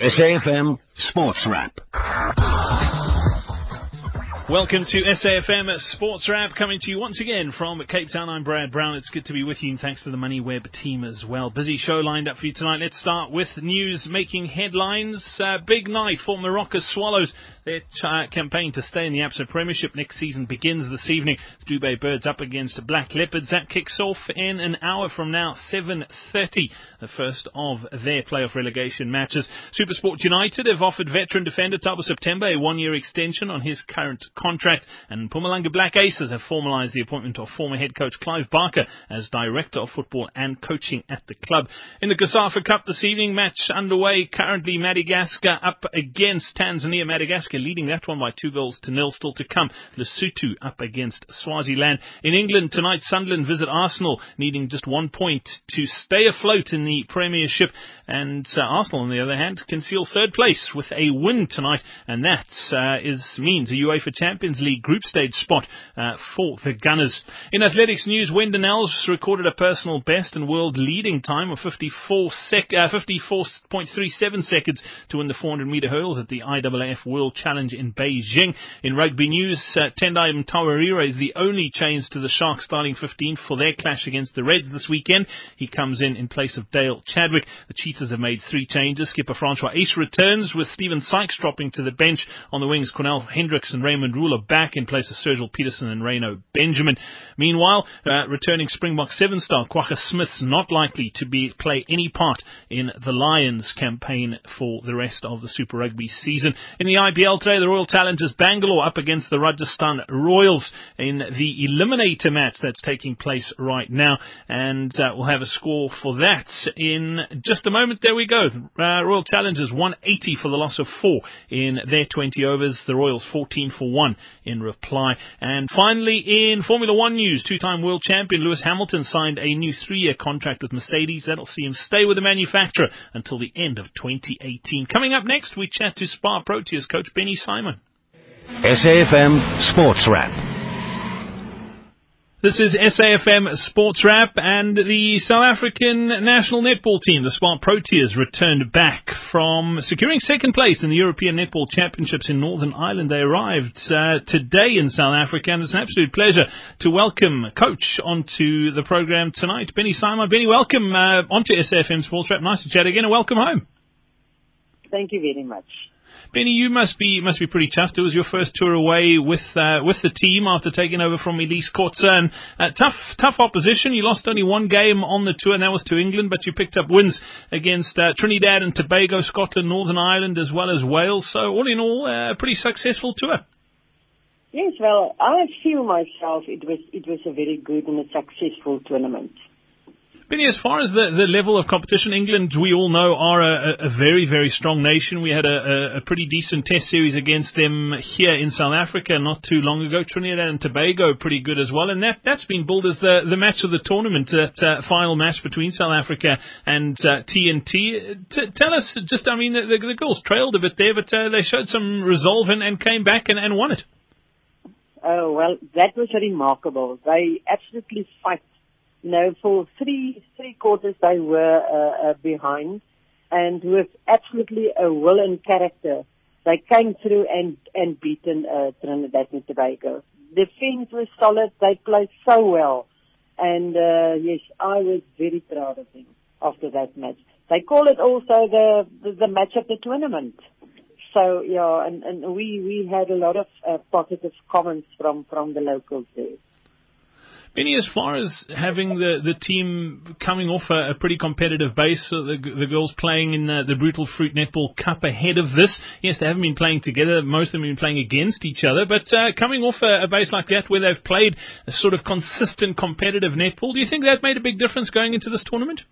SAFM Sports Wrap. Welcome to SAFM Sports Wrap, coming to you once again from Cape Town. I'm Brad Brown. It's good to be with you, and thanks to the MoneyWeb team as well. Busy show lined up for you tonight. Let's start with news making headlines. Uh, big night for Moroka Swallows. Their uh, campaign to stay in the Absa Premiership next season begins this evening. Dube Birds up against the Black Leopards. That kicks off in an hour from now, 7.30, the first of their playoff relegation matches. Supersport United have offered veteran defender Thabo September a one-year extension on his current contract, and Mpumalanga Black Aces have formalised the appointment of former head coach Clive Barker as director of football and coaching at the club. In the COSAFA Cup this evening, match underway. Currently, Madagascar up against Tanzania. Madagascar leading that one by two goals to nil. Still to come. Lesotho up against Swaziland. In England tonight, Sunderland visit Arsenal, needing just one point to stay afloat in the Premiership. And uh, Arsenal, on the other hand, can seal third place with a win tonight, and that uh, is means a UEFA Champions League group stage spot uh, for the Gunners. In athletics news, Wenda Nels recorded a personal best and world leading time of 54 sec- uh, 54.37 seconds to win the 400 meter hurdles at the IAAF World Challenge in Beijing. In rugby news, uh, Tendai Mtawarira is the only change to the Sharks starting 15 for their clash against the Reds this weekend. He comes in in place of Dale Chadwick. The Cheetahs have made three changes. Skipper Francois Uys returns with Stephen Sykes dropping to the bench. On the wings, Cornell Hendricks and Raymond Rhule back in place of Sergeal Petersen and Rayno Benjamin. Meanwhile, uh, returning Springbok seven star Kwagga Smith's not likely to be play any part in the Lions campaign for the rest of the Super Rugby season. In the IPL today, the Royal Challengers Bangalore up against the Rajasthan Royals in the eliminator match that's taking place right now, and uh, we'll have a score for that in just a moment. There we go. Uh, Royal Challengers 180 for the loss of four in their 20 overs. The Royals 14 for one in reply. And finally, in Formula One news, two-time world champion Lewis Hamilton signed a new three-year contract with Mercedes. That'll see him stay with the manufacturer until the end of 2018. Coming up next, we chat to Spar Proteas coach Benny Simon. SAFM Sports Wrap. This is SAFM Sports Wrap and the South African national netball team, the Spar Proteas, returned back from securing second place in the European Netball Championships in Northern Ireland. They arrived uh, today in South Africa and it's an absolute pleasure to welcome coach onto the program tonight, Benny Simon. Benny, welcome uh, onto SAFM Sports Wrap. Nice to chat again and welcome home. Thank you very much. Benny, you must be must be pretty tough. It was your first tour away with uh, with the team after taking over from Elise Courtson. and uh, tough tough opposition. You lost only one game on the tour, and that was to England, but you picked up wins against uh, Trinidad and Tobago, Scotland, Northern Ireland, as well as Wales. So all in all, uh, a pretty successful tour. Yes, well, I feel myself it was it was a very good and a successful tournament. Benny, as far as the, the level of competition, England, we all know, are a, a very, very strong nation. We had a, a, pretty decent test series against them here in South Africa not too long ago. Trinidad and Tobago, pretty good as well. And that, that's been billed as the, the match of the tournament, that uh, final match between South Africa and uh, TNT. T- tell us, just, I mean, the, the, girls trailed a bit there, but uh, they showed some resolve and, and came back and, and won it. Oh, well, that was remarkable. They absolutely fight know, for three three quarters they were uh, uh, behind, and with absolutely a will and character, they came through and and beaten uh, Trinidad and Tobago. The Defense was solid. They played so well, and uh, yes, I was very proud of them after that match. They call it also the the, the match of the tournament. So yeah, and, and we we had a lot of uh, positive comments from from the locals there. Benny, as far as having the, the team coming off a, a pretty competitive base, so the, the girls playing in the, the Brutal Fruit Netball Cup ahead of this, yes, they haven't been playing together. Most of them have been playing against each other. But uh, coming off a, a base like that where they've played a sort of consistent competitive netball, do you think that made a big difference going into this tournament?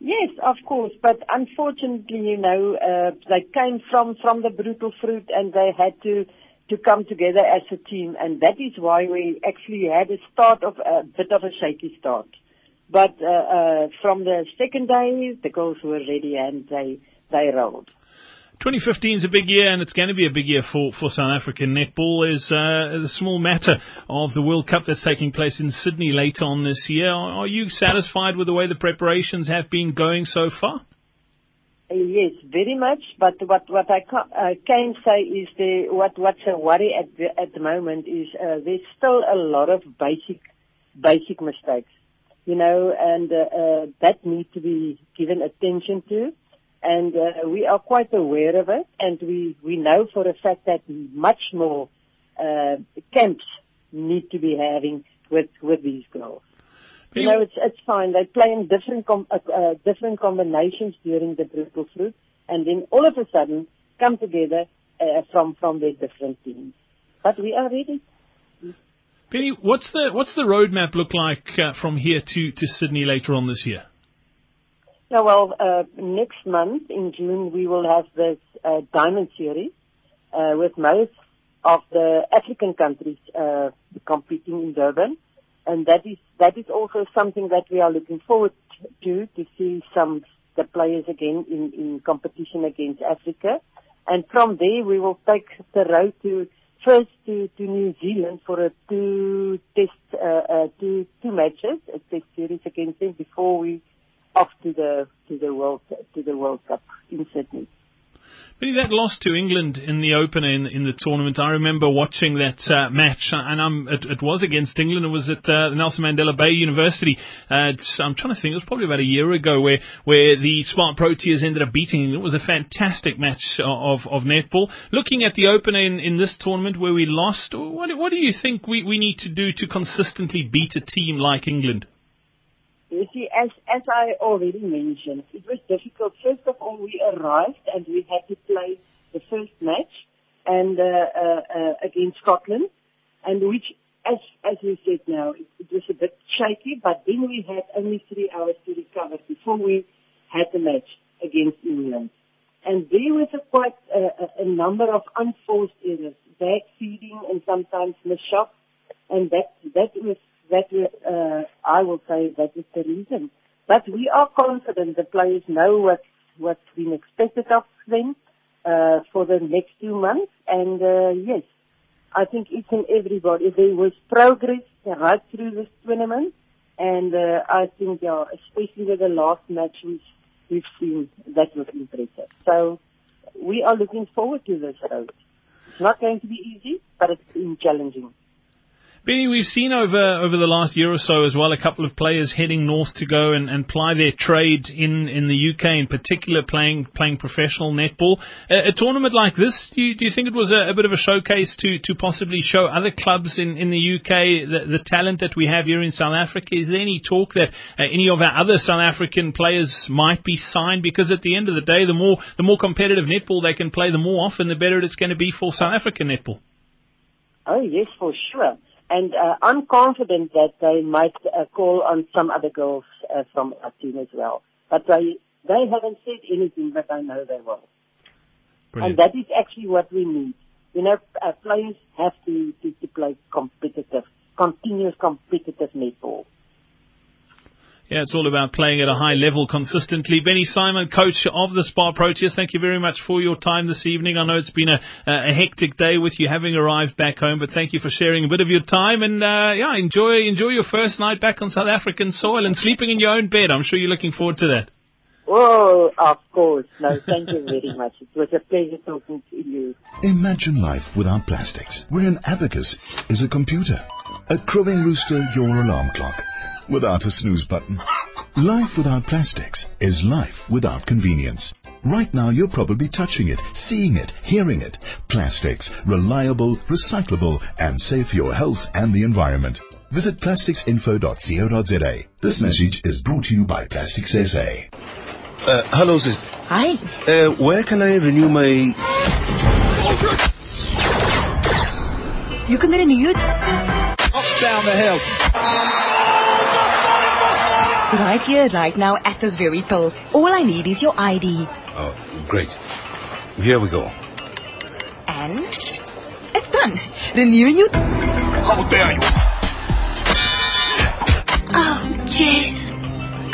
Yes, of course, but unfortunately, you know, uh, they came from from the brutal fruit, and they had to to come together as a team, and that is why we actually had a start of a bit of a shaky start. But uh, uh, from the second day, the girls were ready and they they rolled. 2015 is a big year, and it's going to be a big year for, for South African netball. Is uh, the small matter of the World Cup that's taking place in Sydney later on this year. Are, are you satisfied with the way the preparations have been going so far? Yes, very much. But what what I can, uh, can say is the what what's a worry at the, at the moment is uh, there's still a lot of basic basic mistakes, you know, and uh, uh, that need to be given attention to. And uh, we are quite aware of it, and we we know for a fact that much more uh, camps need to be having with with these girls. You know, it's it's fine. They play in different com- uh, uh, different combinations during the Brutal Fruit, and then all of a sudden come together uh, from from their different teams. But we are ready. Benny, what's the what's the roadmap look like uh, from here to to Sydney later on this year? Yeah, well, uh, next month in June we will have this uh, diamond series uh, with most of the African countries uh, competing in Durban and that is that is also something that we are looking forward to to see some the players again in in competition against Africa, and from there we will take the road to first to to New Zealand for a two test uh, uh, two two matches a test series against them before we off to the to the world to the World Cup in Sydney. But that loss to England in the opener in, in the tournament, I remember watching that uh, match, uh, and I'm, it, it, was against England. It was at uh, Nelson Mandela Bay University. Uh, I'm trying to think, it was probably about a year ago where, where the Spar Proteas ended up beating England. It was a fantastic match of, of netball. Looking at the opener in, in this tournament where we lost, what, what do you think we, we need to do to consistently beat a team like England? You see, as, as I already mentioned, it was difficult. First of all, we arrived and we had to play the first match and uh, uh, uh, against Scotland, and which, as as we said now, it, it was a bit shaky. But then we had only three hours to recover before we had the match against England, and there was a quite a, a number of unforced errors, back feeding, and sometimes shots, and that that was that is, uh, I will say that is the reason. But we are confident the players know what what's been expected of them uh, for the next two months. And uh, yes, I think each and everybody there was progress right through this tournament, and uh, I think yeah, especially with the last match we've, we've seen that was impressive. So we are looking forward to this road. It's not going to be easy, but it's been challenging. Benny, we've seen over over the last year or so as well a couple of players heading north to go and, and ply their trade in, in the UK, in particular playing playing professional netball. A, a tournament like this, do you, do you think it was a, a, bit of a showcase to, to possibly show other clubs in, in the UK the, the talent that we have here in South Africa? Is there any talk that uh, any of our other South African players might be signed? Because at the end of the day, the more the more competitive netball they can play, the more often the better it's going to be for South African netball. Oh yes, for sure. And uh, I'm confident that they might uh, call on some other girls uh, from our team as well. But they they haven't said anything, but I know they will. Brilliant. And that is actually what we need. You know, uh, players have to, to, to play competitive, continuous competitive netball. Yeah, it's all about playing at a high level consistently. Benny Simon, coach of the Spar Proteas, thank you very much for your time this evening. I know it's been a, a hectic day with you having arrived back home, but thank you for sharing a bit of your time and uh, yeah, enjoy enjoy your first night back on South African soil and sleeping in your own bed. I'm sure you're looking forward to that. Oh, of course. No, thank you very much. It was a pleasure talking to you. Imagine life without plastics, where an abacus is a computer, a crowing rooster your alarm clock without a snooze button. Life without plastics is life without convenience. Right now you're probably touching it, seeing it, hearing it. Plastics, reliable, recyclable, and safe for your health and the environment. Visit plasticsinfo.co.za. This message is brought to you by Plastics SA. Uh, hello, sis. Hi. Uh, where can I renew my... You can renew it. Up down the hill. Right here, right now, at this very pill. All I need is your ID. Oh, great. Here we go. And it's done. Renewing you. How dare you! Oh, Jess.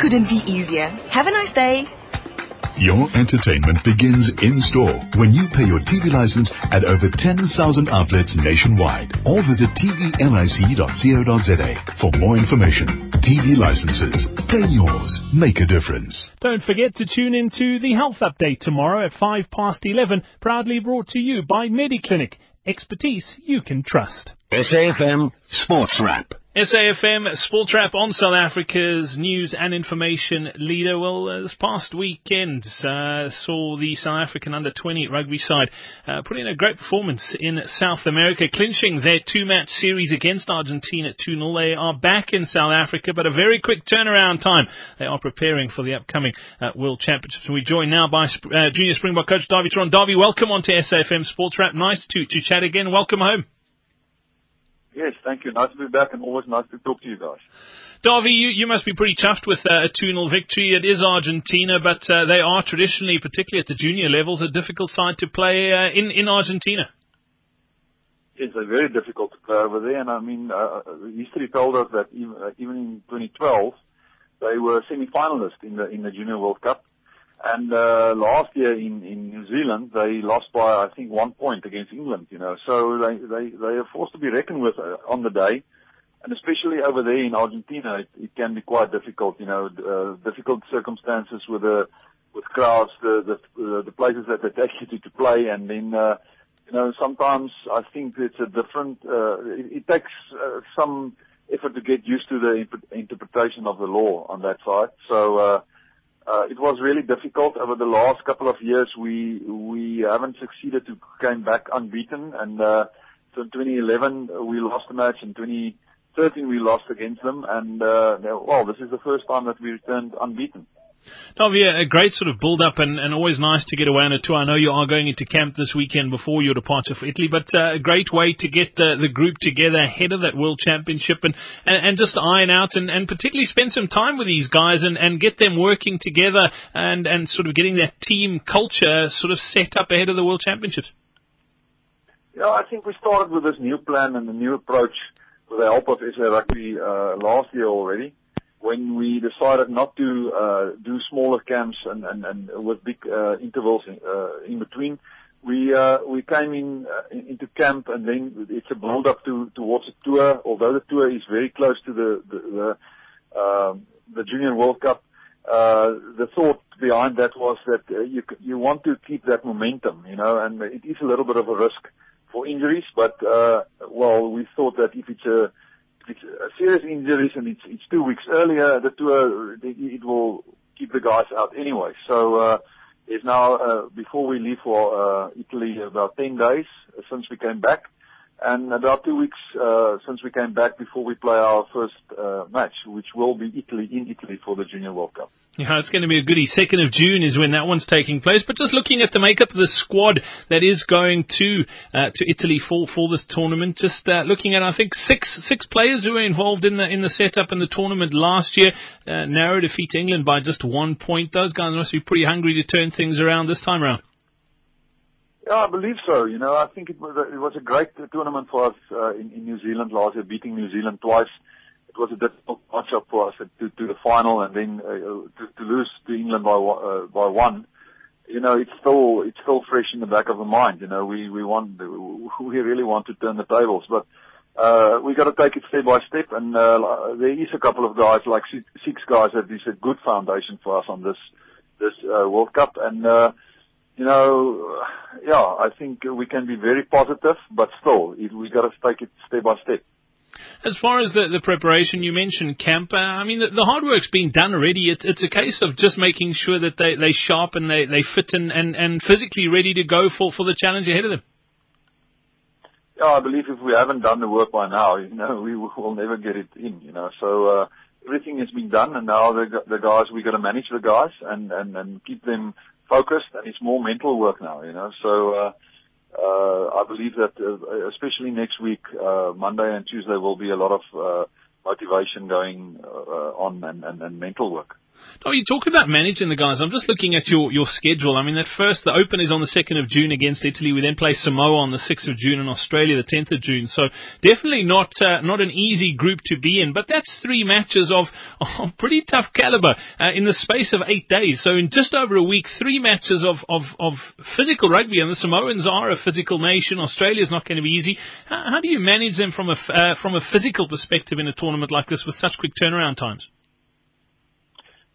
Couldn't be easier. Have a nice day. Your entertainment begins in store when you pay your TV license at over 10,000 outlets nationwide or visit tvlic.co.za for more information. TV licenses. Gain yours. Make a difference. Don't forget to tune in to the health update tomorrow at 5 past 11, proudly brought to you by MediClinic. Expertise you can trust. SAFM Sports Wrap. SAFM Sports Wrap on South Africa's news and information leader. Well, uh, this past weekend uh, saw the South African under 20 rugby side uh, put in a great performance in South America, clinching their two match series against Argentina 2 0. They are back in South Africa, but a very quick turnaround time. They are preparing for the upcoming uh, World Championships. And we joined now by uh, junior Springbok coach Dawie Theron. Dawie, welcome on to SAFM Sports Wrap. Nice to, to chat again. Welcome home. Yes, thank you. Nice to be back and always nice to talk to you guys. Dawie, you, you must be pretty chuffed with uh, a 2-0 victory. It is Argentina, but uh, they are traditionally, particularly at the junior levels, a difficult side to play uh, in, in Argentina. It's they're very difficult to play over there. And I mean, uh, history told us that even, uh, even in 2012, they were semi-finalists in the, in the Junior World Cup. And uh, last year in, in New Zealand, they lost by I think one point against England. You know, so they they they are forced to be reckoned with uh, on the day, and especially over there in Argentina, it, it can be quite difficult. You know, uh, difficult circumstances with the with crowds, the the the places that they take you to, to play, and then. Uh, you know, sometimes I think it's a different. Uh, it, it takes uh, some effort to get used to the imp- interpretation of the law on that side. So uh, uh, it was really difficult over the last couple of years. We we haven't succeeded to came back unbeaten, and uh, so in 2011 we lost a match. In 2013 we lost against them, and uh, well, this is the first time that we returned unbeaten. Dawie, a great sort of build up and, and always nice to get away on a tour. I know you are going into camp this weekend before your departure for Italy, but uh, a great way to get the, the group together ahead of that World Championship and, and, and just iron out and, and particularly spend some time with these guys and, and get them working together and, and sort of getting that team culture sort of set up ahead of the World Championships. Yeah, I think we started with this new plan and the new approach with the help of SA Rugby uh, last year already when we decided not to uh, do smaller camps and, and, and with big uh, intervals in, uh, in between, we uh, we came in uh, into camp and then it's a build up to towards a tour. Although the tour is very close to the the the, uh, the Junior World Cup, uh, the thought behind that was that uh, you you want to keep that momentum, you know, and it is a little bit of a risk for injuries, but uh, well, we thought that if it's a it's serious injuries and it's it's two weeks earlier the tour it will keep the guys out anyway. So uh, it's now uh, before we leave for uh, Italy about ten days since we came back, and about two weeks uh, since we came back before we play our first uh, match, which will be Italy in Italy for the Junior World Cup. Yeah, it's going to be a goodie. Second of June is when that one's taking place. But just looking at the makeup of the squad that is going to uh, to Italy for for this tournament, just uh, looking at I think six six players who were involved in the in the setup in the tournament last year. Uh, narrow defeat England by just one point. Those guys must be pretty hungry to turn things around this time around. Yeah, I believe so. You know, I think it was a, it was a great tournament for us uh, in, in New Zealand last year, beating New Zealand twice it was a difficult matchup for us to, to the final and then uh, to, to lose to England by uh, by one. You know, it's still it's still fresh in the back of the mind. You know, we we want we really want to turn the tables, but uh, we got to take it step by step. And uh, there is a couple of guys, like six guys, that is a good foundation for us on this this uh, World Cup. And uh, you know, yeah, I think we can be very positive, but still, we got to take it step by step. As far as the, the preparation, you mentioned camp. Uh, I mean, the, the hard work's been done already. It's, it's a case of just making sure that they, they sharp and they, they fit and, and, and physically ready to go for, for the challenge ahead of them. Yeah, I believe if we haven't done the work by now, you know, we will never get it in, you know. So, uh, everything has been done and now the, the guys, we got to manage the guys and, and, and keep them focused and it's more mental work now, you know. So, uh, uh, I believe that uh, especially next week, uh, Monday and Tuesday will be a lot of uh, motivation going uh, on and, and, and mental work. Oh, you talk about managing the guys. I'm just looking at your, your schedule. I mean, at first, the Open is on the 2nd of June against Italy. We then play Samoa on the 6th of June and Australia the 10th of June. So definitely not uh, not an easy group to be in. But that's three matches of, pretty tough caliber uh, in the space of eight days. So in just over a week, three matches of, of, of physical rugby. And the Samoans are a physical nation. Australia is not going to be easy. How, how do you manage them from a, uh, from a physical perspective in a tournament like this with such quick turnaround times?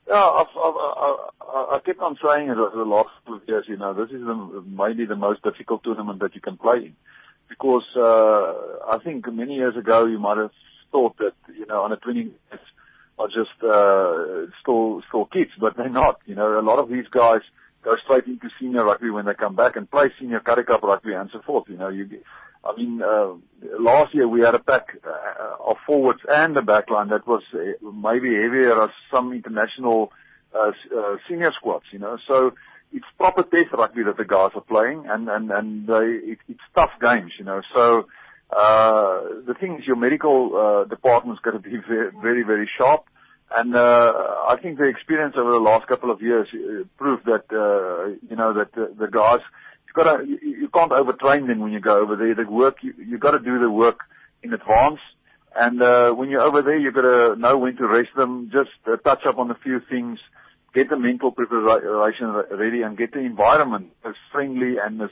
Yeah, I've, I've, I, I kept on saying it over the last two years. You know, this is the, maybe the most difficult tournament that you can play in, because uh, I think many years ago you might have thought that you know under 20 are just uh, still still kids, but they're not. You know, a lot of these guys go straight into senior rugby when they come back and play senior Currie Cup rugby and so forth. You know, you I mean, uh, last year we had a pack uh, of forwards and the backline that was uh, maybe heavier as some international uh, uh, senior squads, you know. So it's proper test rugby that the guys are playing, and and and they, it, it's tough games, you know. So uh, the thing is, your medical uh, department's got to be very, very sharp. And uh, I think the experience over the last couple of years uh, proved that uh, you know that uh, the guys you gotta, you, you can't overtrain them when you go over there. The work, you, you gotta do the work in advance. And, uh, when you're over there, you gotta know when to rest them, just uh, touch up on a few things, get the mental preparation ready and get the environment as friendly and as,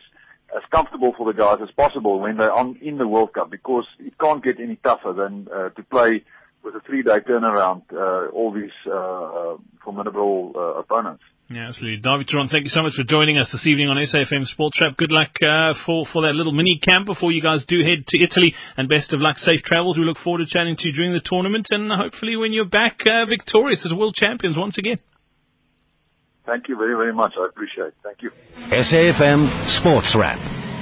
as comfortable for the guys as possible when they're on, in the World Cup because it can't get any tougher than, uh, to play with a three day turnaround, uh, all these, uh, uh formidable, uh, opponents. Yeah, absolutely. Dawie Theron, thank you so much for joining us this evening on SAFM Sports Wrap. Good luck uh, for, for that little mini camp before you guys do head to Italy, and best of luck, safe travels. We look forward to chatting to you during the tournament, and hopefully when you're back uh, victorious as world champions once again. Thank you very, very much. I appreciate it. Thank you. SAFM Sports Wrap.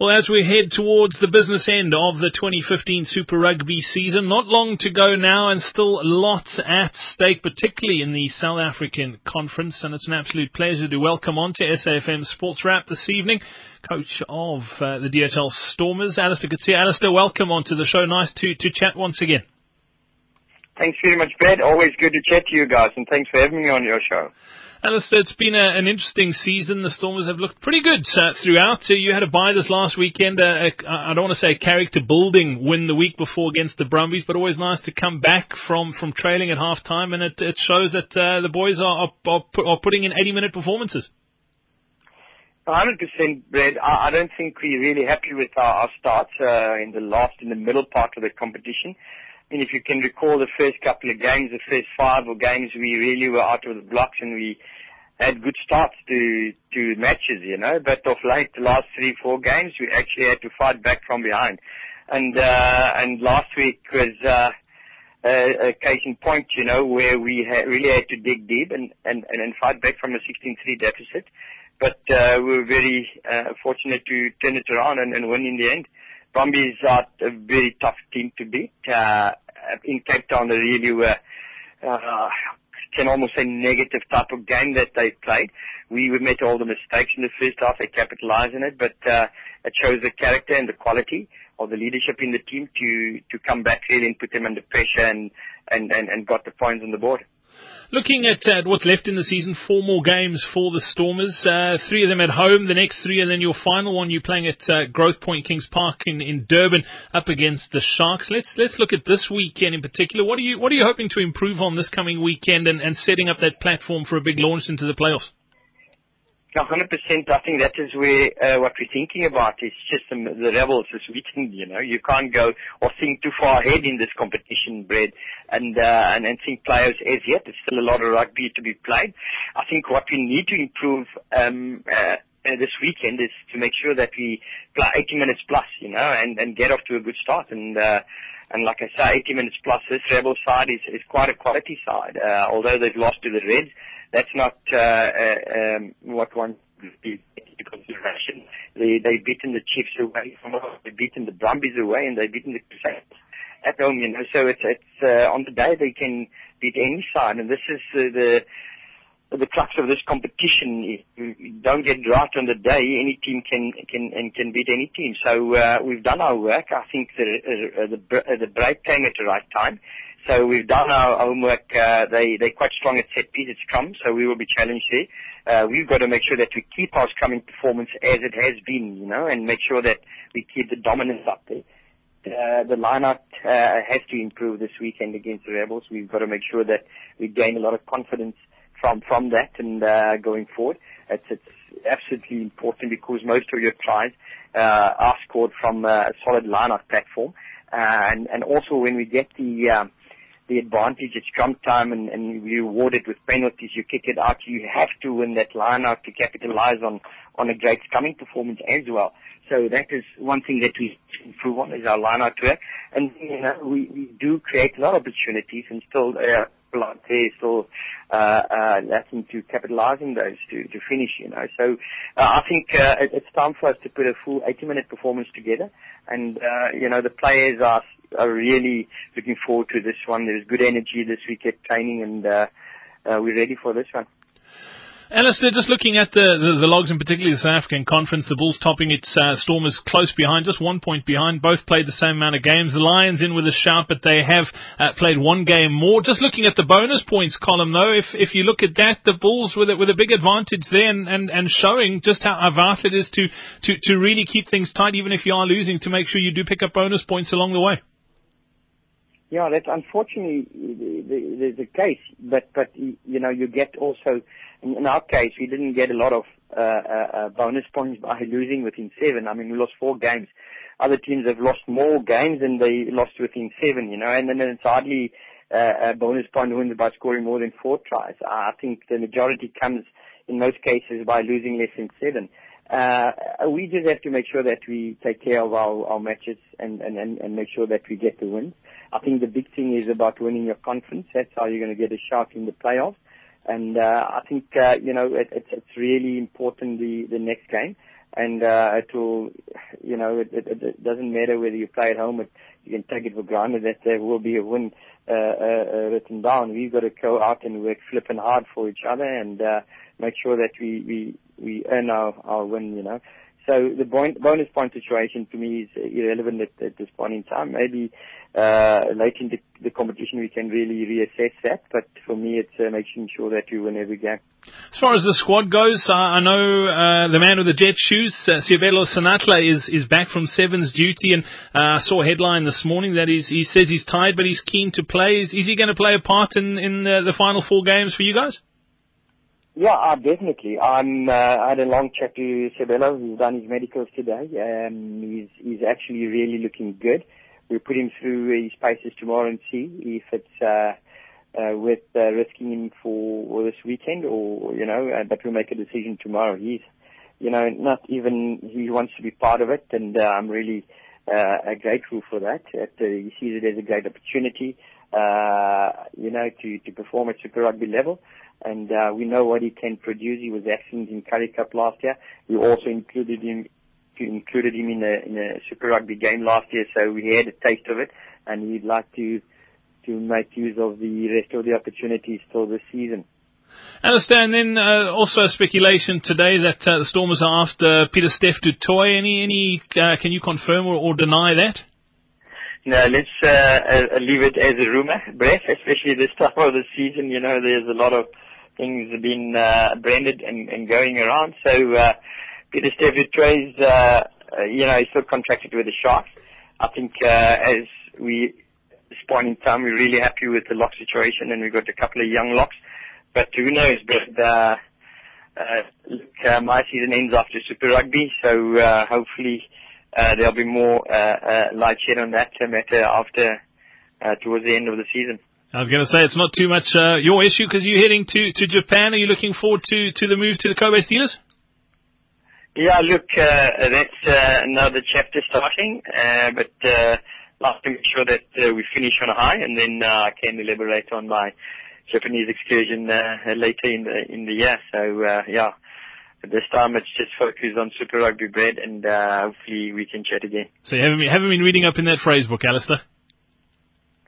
Well, as we head towards the business end of the 2015 Super Rugby season, not long to go now and still lots at stake, particularly in the South African Conference. And it's an absolute pleasure to welcome on to SAFM Sports Wrap this evening, coach of uh, the DHL Stormers, Allister Coetzee. Allister, welcome onto the show. Nice to, to chat once again. Thanks very much, Brad. Always good to chat to you guys, and thanks for having me on your show. Allister, it's been a, an interesting season. The Stormers have looked pretty good uh, throughout. Uh, you had a bye this last weekend. Uh, I don't want to say a character building win the week before against the Brumbies, but always nice to come back from, from trailing at half time, and it, it shows that uh, the boys are, are, are putting in 80 minute performances. 100%, Brad. I, I don't think we're really happy with our, our start uh, in the last, in the middle part of the competition. If you can recall the first couple of games, the first five or games, we really were out of the blocks and we had good starts to to matches, you know. But of late, the last three, four games, we actually had to fight back from behind. And uh, and last week was uh, a, a case in point, you know, where we ha- really had to dig deep and, and, and, and fight back from a 16-3 deficit. But uh, we were very uh, fortunate to turn it around and, and win in the end. Brumbies are a very tough team to beat. Uh, in Cape Town, they really were, uh, can almost say negative type of game that they played. We we made all the mistakes in the first half. They capitalized on it, but uh, it shows the character and the quality of the leadership in the team to to come back really and put them under pressure and and and, and got the points on the board. Looking at uh, what's left in the season, four more games for the Stormers. Uh, three of them at home, the next three, and then your final one you're playing at uh, Growthpoint Kings Park in, in Durban, up against the Sharks. Let's let's look at this weekend in particular. What are you what are you hoping to improve on this coming weekend, and, and setting up that platform for a big launch into the playoffs? 100%. I think that is where uh, what we're thinking about is just the, the rebels this weekend. You know, you can't go or think too far ahead in this competition, Brad, and uh, and, and think players as yet. There's still a lot of rugby to be played. I think what we need to improve. Um, uh, uh, this weekend is to make sure that we play 80 minutes plus, you know, and, and get off to a good start. And uh, like I say, 80 minutes plus, this Rebel side is, is quite a quality side. Uh, although they've lost to the Reds, that's not uh, uh, um, what one be into consideration. They they beaten the Chiefs away from home, they beaten the Brumbies away, and they've beaten the Crusaders at home. You know, so it's it's on the day they can beat any side, and this is the the crux of this competition. If you don't get right on the day, any team can can and can beat any team. So uh, we've done our work. I think the uh, the, the break came at the right time So we've done our homework. Uh, they they're quite strong at set piece at scrum, so we will be challenged there. Uh, we've got to make sure that we keep our scrumming performance as it has been, you know, and make sure that we keep the dominance up there. Uh, the lineup uh, has to improve this weekend against the Rebels. We've got to make sure that we gain a lot of confidence from from that and uh, going forward. It's, it's absolutely important because most of your tries uh, are scored from a solid lineup platform, uh, and and also when we get the um, the advantage at scrum time and, and you reward it with penalties, you kick it out, you have to win that line out to capitalize on, on a great scrumming performance as well. So that is one thing that we improve on is our line out work. And, you know, we, we do create a lot of opportunities and still, uh, there still, uh, uh, lacking to capitalizing those to, to finish, you know. So, uh, I think, uh, it, it's time for us to put a full 80 minute performance together. And, uh, you know, the players are are really looking forward to this one. There's good energy this week at training, and uh, uh, we're ready for this one. Allister, just looking at the, the, the, logs and particularly the South African conference, the Bulls topping its uh, Stormers close behind, just one point behind. Both played the same amount of games. The Lions in with a shout, but they have uh, played one game more. Just looking at the bonus points column, though, if if you look at that, the Bulls with a, with a big advantage there and, and, and showing just how vital it is to, to, to really keep things tight, even if you are losing, to make sure you do pick up bonus points along the way. Yeah, that's unfortunately the, the, the case. But but you know you get also in our case we didn't get a lot of uh, uh, uh, bonus points by losing within seven. I mean we lost four games. Other teams have lost more games than they lost within seven. You know, and then it's hardly uh, a bonus point wins by scoring more than four tries. I think the majority comes in most cases by losing less than seven. Uh, we just have to make sure that we take care of our, our matches and, and, and make sure that we get the wins. I think the big thing is about winning your conference. That's how you're going to get a shot in the playoffs. And uh, I think uh, you know it, it's it's really important the the next game, and uh, it will you know it, it, it doesn't matter whether you play at home. It, you can take it for granted that there will be a win uh, uh, uh, written down. We've got to go out and work flipping hard for each other and uh, make sure that we we we earn our our win. You know. So the bonus point situation to me is irrelevant at, at this point in time. Maybe uh, late in the, the, competition we can really reassess that, but for me it's uh, making sure that we win every game. As far as the squad goes, I know uh, the man with the jet shoes, uh, Seabelo Senatla, is is back from sevens duty, and uh, I saw a headline this morning that he says he's tired, but he's keen to play. Is, is he going to play a part in in the, the final four games for you guys? Yeah, uh, definitely. I'm, uh, I had a long chat to Seabelo. who's done his medicals today. Um, he's, he's actually really looking good. We'll put him through his paces tomorrow and see if it's, uh, uh, with uh, risking him for, this weekend or, you know, uh, but we'll make a decision tomorrow. He's, you know, not even, he wants to be part of it and uh, I'm really, uh, grateful for that. Uh, he sees it as a great opportunity, uh, you know, to, to perform at Super Rugby level and uh, we know what he can produce. He was excellent in Currie Cup last year. We also included him included him in a in a Super Rugby game last year, so we had a taste of it, and we'd like to to make use of the rest of the opportunities for this season. Allister, and then uh, also speculation today that uh, the Stormers are after Pieter-Steph Toit. Any, any, uh, can you confirm or, or, deny that? No, let's uh, uh, leave it as a rumor, Brett, especially this time of the season. You know, there's a lot of things have been uh, branded and, and going around. So uh, Pieter-Steph du uh, uh, you know, he's still contracted with the Sharks. I think uh, as we this point in time, we're really happy with the lock situation, and we've got a couple of young locks. But who knows? But uh, uh, look, uh, my season ends after Super Rugby, so uh, hopefully uh, there'll be more uh, uh, light shed on that matter after uh, towards the end of the season. I was going to say it's not too much uh, your issue because you're heading to, to Japan. Are you looking forward to, to the move to the Kobe Steelers? Yeah, look, uh, that's uh, another chapter starting, uh, but uh, like to make sure that uh, we finish on a high, and then uh, I can elaborate on my Japanese excursion uh, later in the in the year. So uh, yeah, at this time it's just focused on Super Rugby Brad, and uh, hopefully we can chat again. So you haven't been, haven't been reading up in that phrase book, Allister?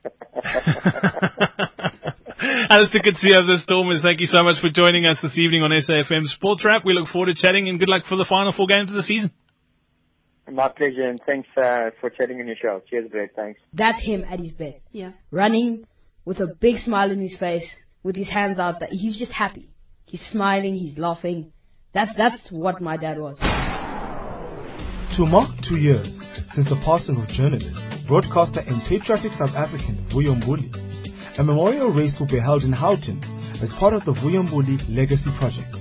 Allister, good to see the Stormers. Thank you so much for joining us this evening on SAFM Sports Wrap. We look forward to chatting and good luck for the final four games of the season. My pleasure, and thanks uh, for chatting on your show. Cheers, Brett. Thanks. That's him at his best. Yeah. Running, with a big smile on his face, with his hands out. That he's just happy. He's smiling. He's laughing. That's that's what my dad was. To mark two years since the passing of journalist, broadcaster and patriotic South African Vuyo Mbuli, a memorial race will be held in Houghton as part of the Vuyo Mbuli Legacy Project.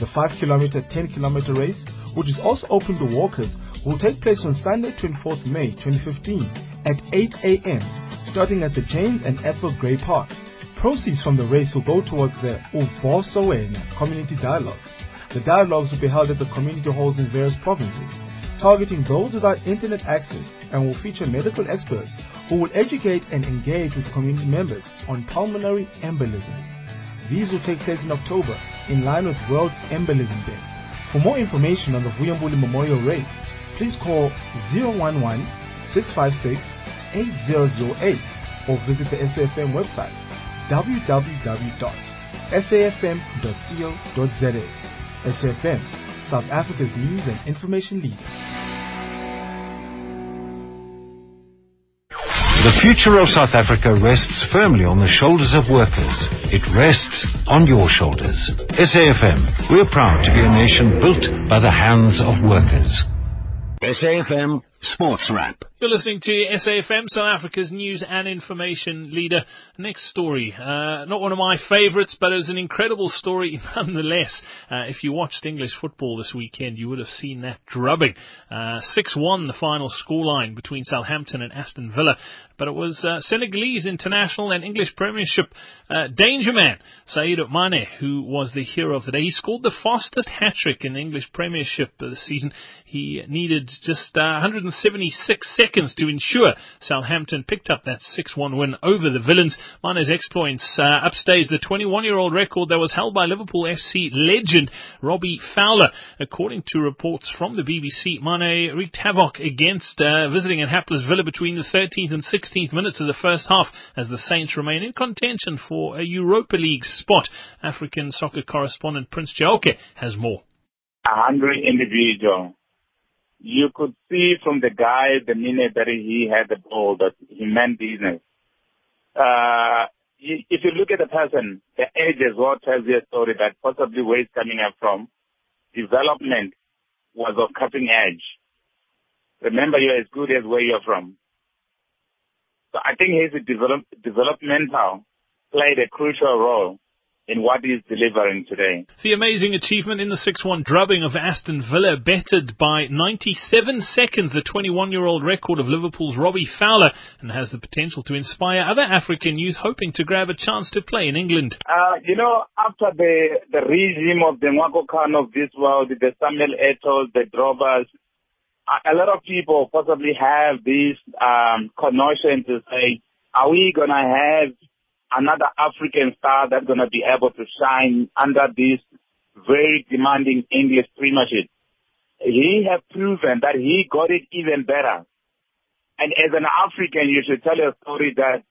The 5 kilometer, 10 kilometer race, which is also open to walkers, will take place on Sunday, 24th May 2015 at 8 a.m., starting at the James and Ethel Gray Park. Proceeds from the race will go towards the Uvosowena community dialogues. The dialogues will be held at the community halls in various provinces, targeting those without internet access and will feature medical experts who will educate and engage with community members on pulmonary embolism. These will take place in October in line with World Embolism Day. For more information on the Vuyo Mbuli Memorial Race, please call 011 656 8008 or visit the SAFM website www.safm.co.za. SAFM, South Africa's news and information leader. The future of South Africa rests firmly on the shoulders of workers. It rests on your shoulders. SAFM, we're proud to be a nation built by the hands of workers. SAFM Sports Wrap. You're listening to SAFM, South Africa's news and information leader. Next story, uh, not one of my favourites, but it was an incredible story nonetheless. Uh, if you watched English football this weekend, you would have seen that drubbing. Uh, 6-1 the final scoreline between Southampton and Aston Villa. But it was uh, Senegalese international and English Premiership uh, danger man, Sadio Mane, who was the hero of the day. He scored the fastest hat-trick in the English Premiership this season. He needed just 176 seconds to ensure Southampton picked up that 6-1 win over the Villains. Mane's exploits uh, upstage the 21-year-old record that was held by Liverpool FC legend Robbie Fowler. According to reports from the BBC, Mane wreaked havoc against uh, visiting at hapless Villa between the 13th and 16th minutes of the first half as the Saints remain in contention for a Europa League spot. African soccer correspondent Prince Chauke has more. A hungry individual you could see from the guy the minute that he had the ball that he meant business. Uh, if you look at the person, the age as well tells you a story that possibly where he's coming up from, development was of cutting edge. Remember, you're as good as where you're from. So I think his develop, developmental played a crucial role in what he's delivering today. The amazing achievement in the 6-1 drubbing of Aston Villa, bettered by 97 seconds the 21-year-old record of Liverpool's Robbie Fowler, and has the potential to inspire other African youth hoping to grab a chance to play in England. Uh, you know, after the, the regime of the Nwankwo Kanu of this world, the Samuel Eto'os, the Drogbas, a lot of people possibly have this um, connotation to say, are we going to have another African star that's going to be able to shine under this very demanding English premiership. He has proven that he got it even better. And as an African, you should tell your story that,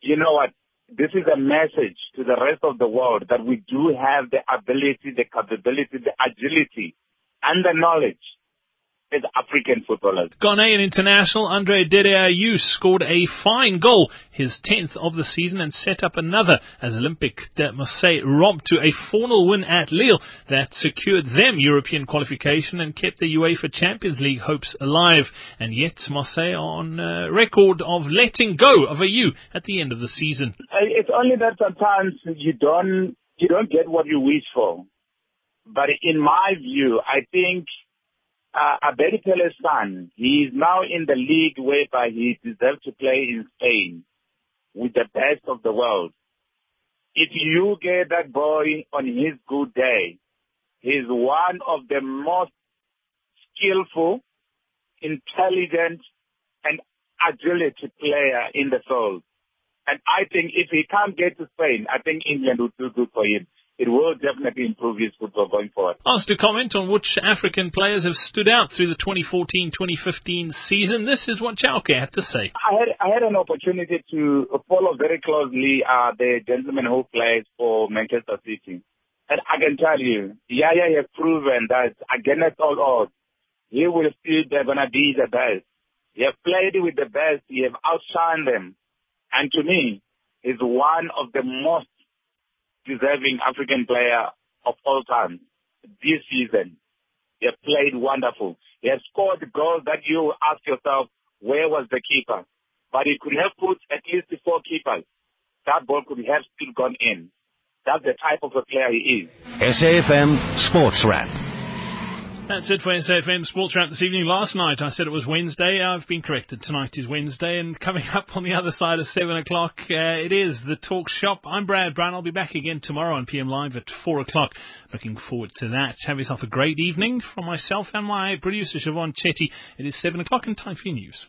you know what, this is a message to the rest of the world that we do have the ability, the capability, the agility, and the knowledge as African footballers. Ghanaian international Andre Ayew scored a fine goal, his 10th of the season, and set up another as Olympique de Marseille romped to a 4-0 win at Lille that secured them European qualification and kept the UEFA Champions League hopes alive. And yet Marseille on uh, record of letting go of Ayew at the end of the season. It's only that sometimes you don't you don't get what you wish for. But in my view, I think uh, Abedi Pele's son, he is now in the league whereby he deserves to play in Spain with the best of the world. If you get that boy on his good day, he's one of the most skillful, intelligent, and agility player in the world. And I think if he can't get to Spain, I think England would do good for him it will definitely improve his football going forward. Asked to comment on which African players have stood out through the 2014-2015 season, this is what Chauke had to say. I had I had an opportunity to follow very closely uh, the gentleman who plays for Manchester City. And I can tell you, Yaya has proven that against all odds, he will still be going to be the best. He has played with the best. He has outshined them. And to me, is one of the most deserving African player of all time this season. He has played wonderful. He has scored goals that you ask yourself, where was the keeper? But he could have put at least four keepers. That ball could have still gone in. That's the type of a player he is. SAFM Sports Wrap. That's it for SAFM Sports Wrap this evening. Last night I said it was Wednesday. I've been corrected. Tonight is Wednesday, and coming up on the other side of 7 o'clock, uh, it is the Talk Shop. I'm Brad Brown. I'll be back again tomorrow on PM Live at 4 o'clock. Looking forward to that. Have yourself a great evening from myself and my producer, Siobhan Chetty. It is 7 o'clock and time for your news.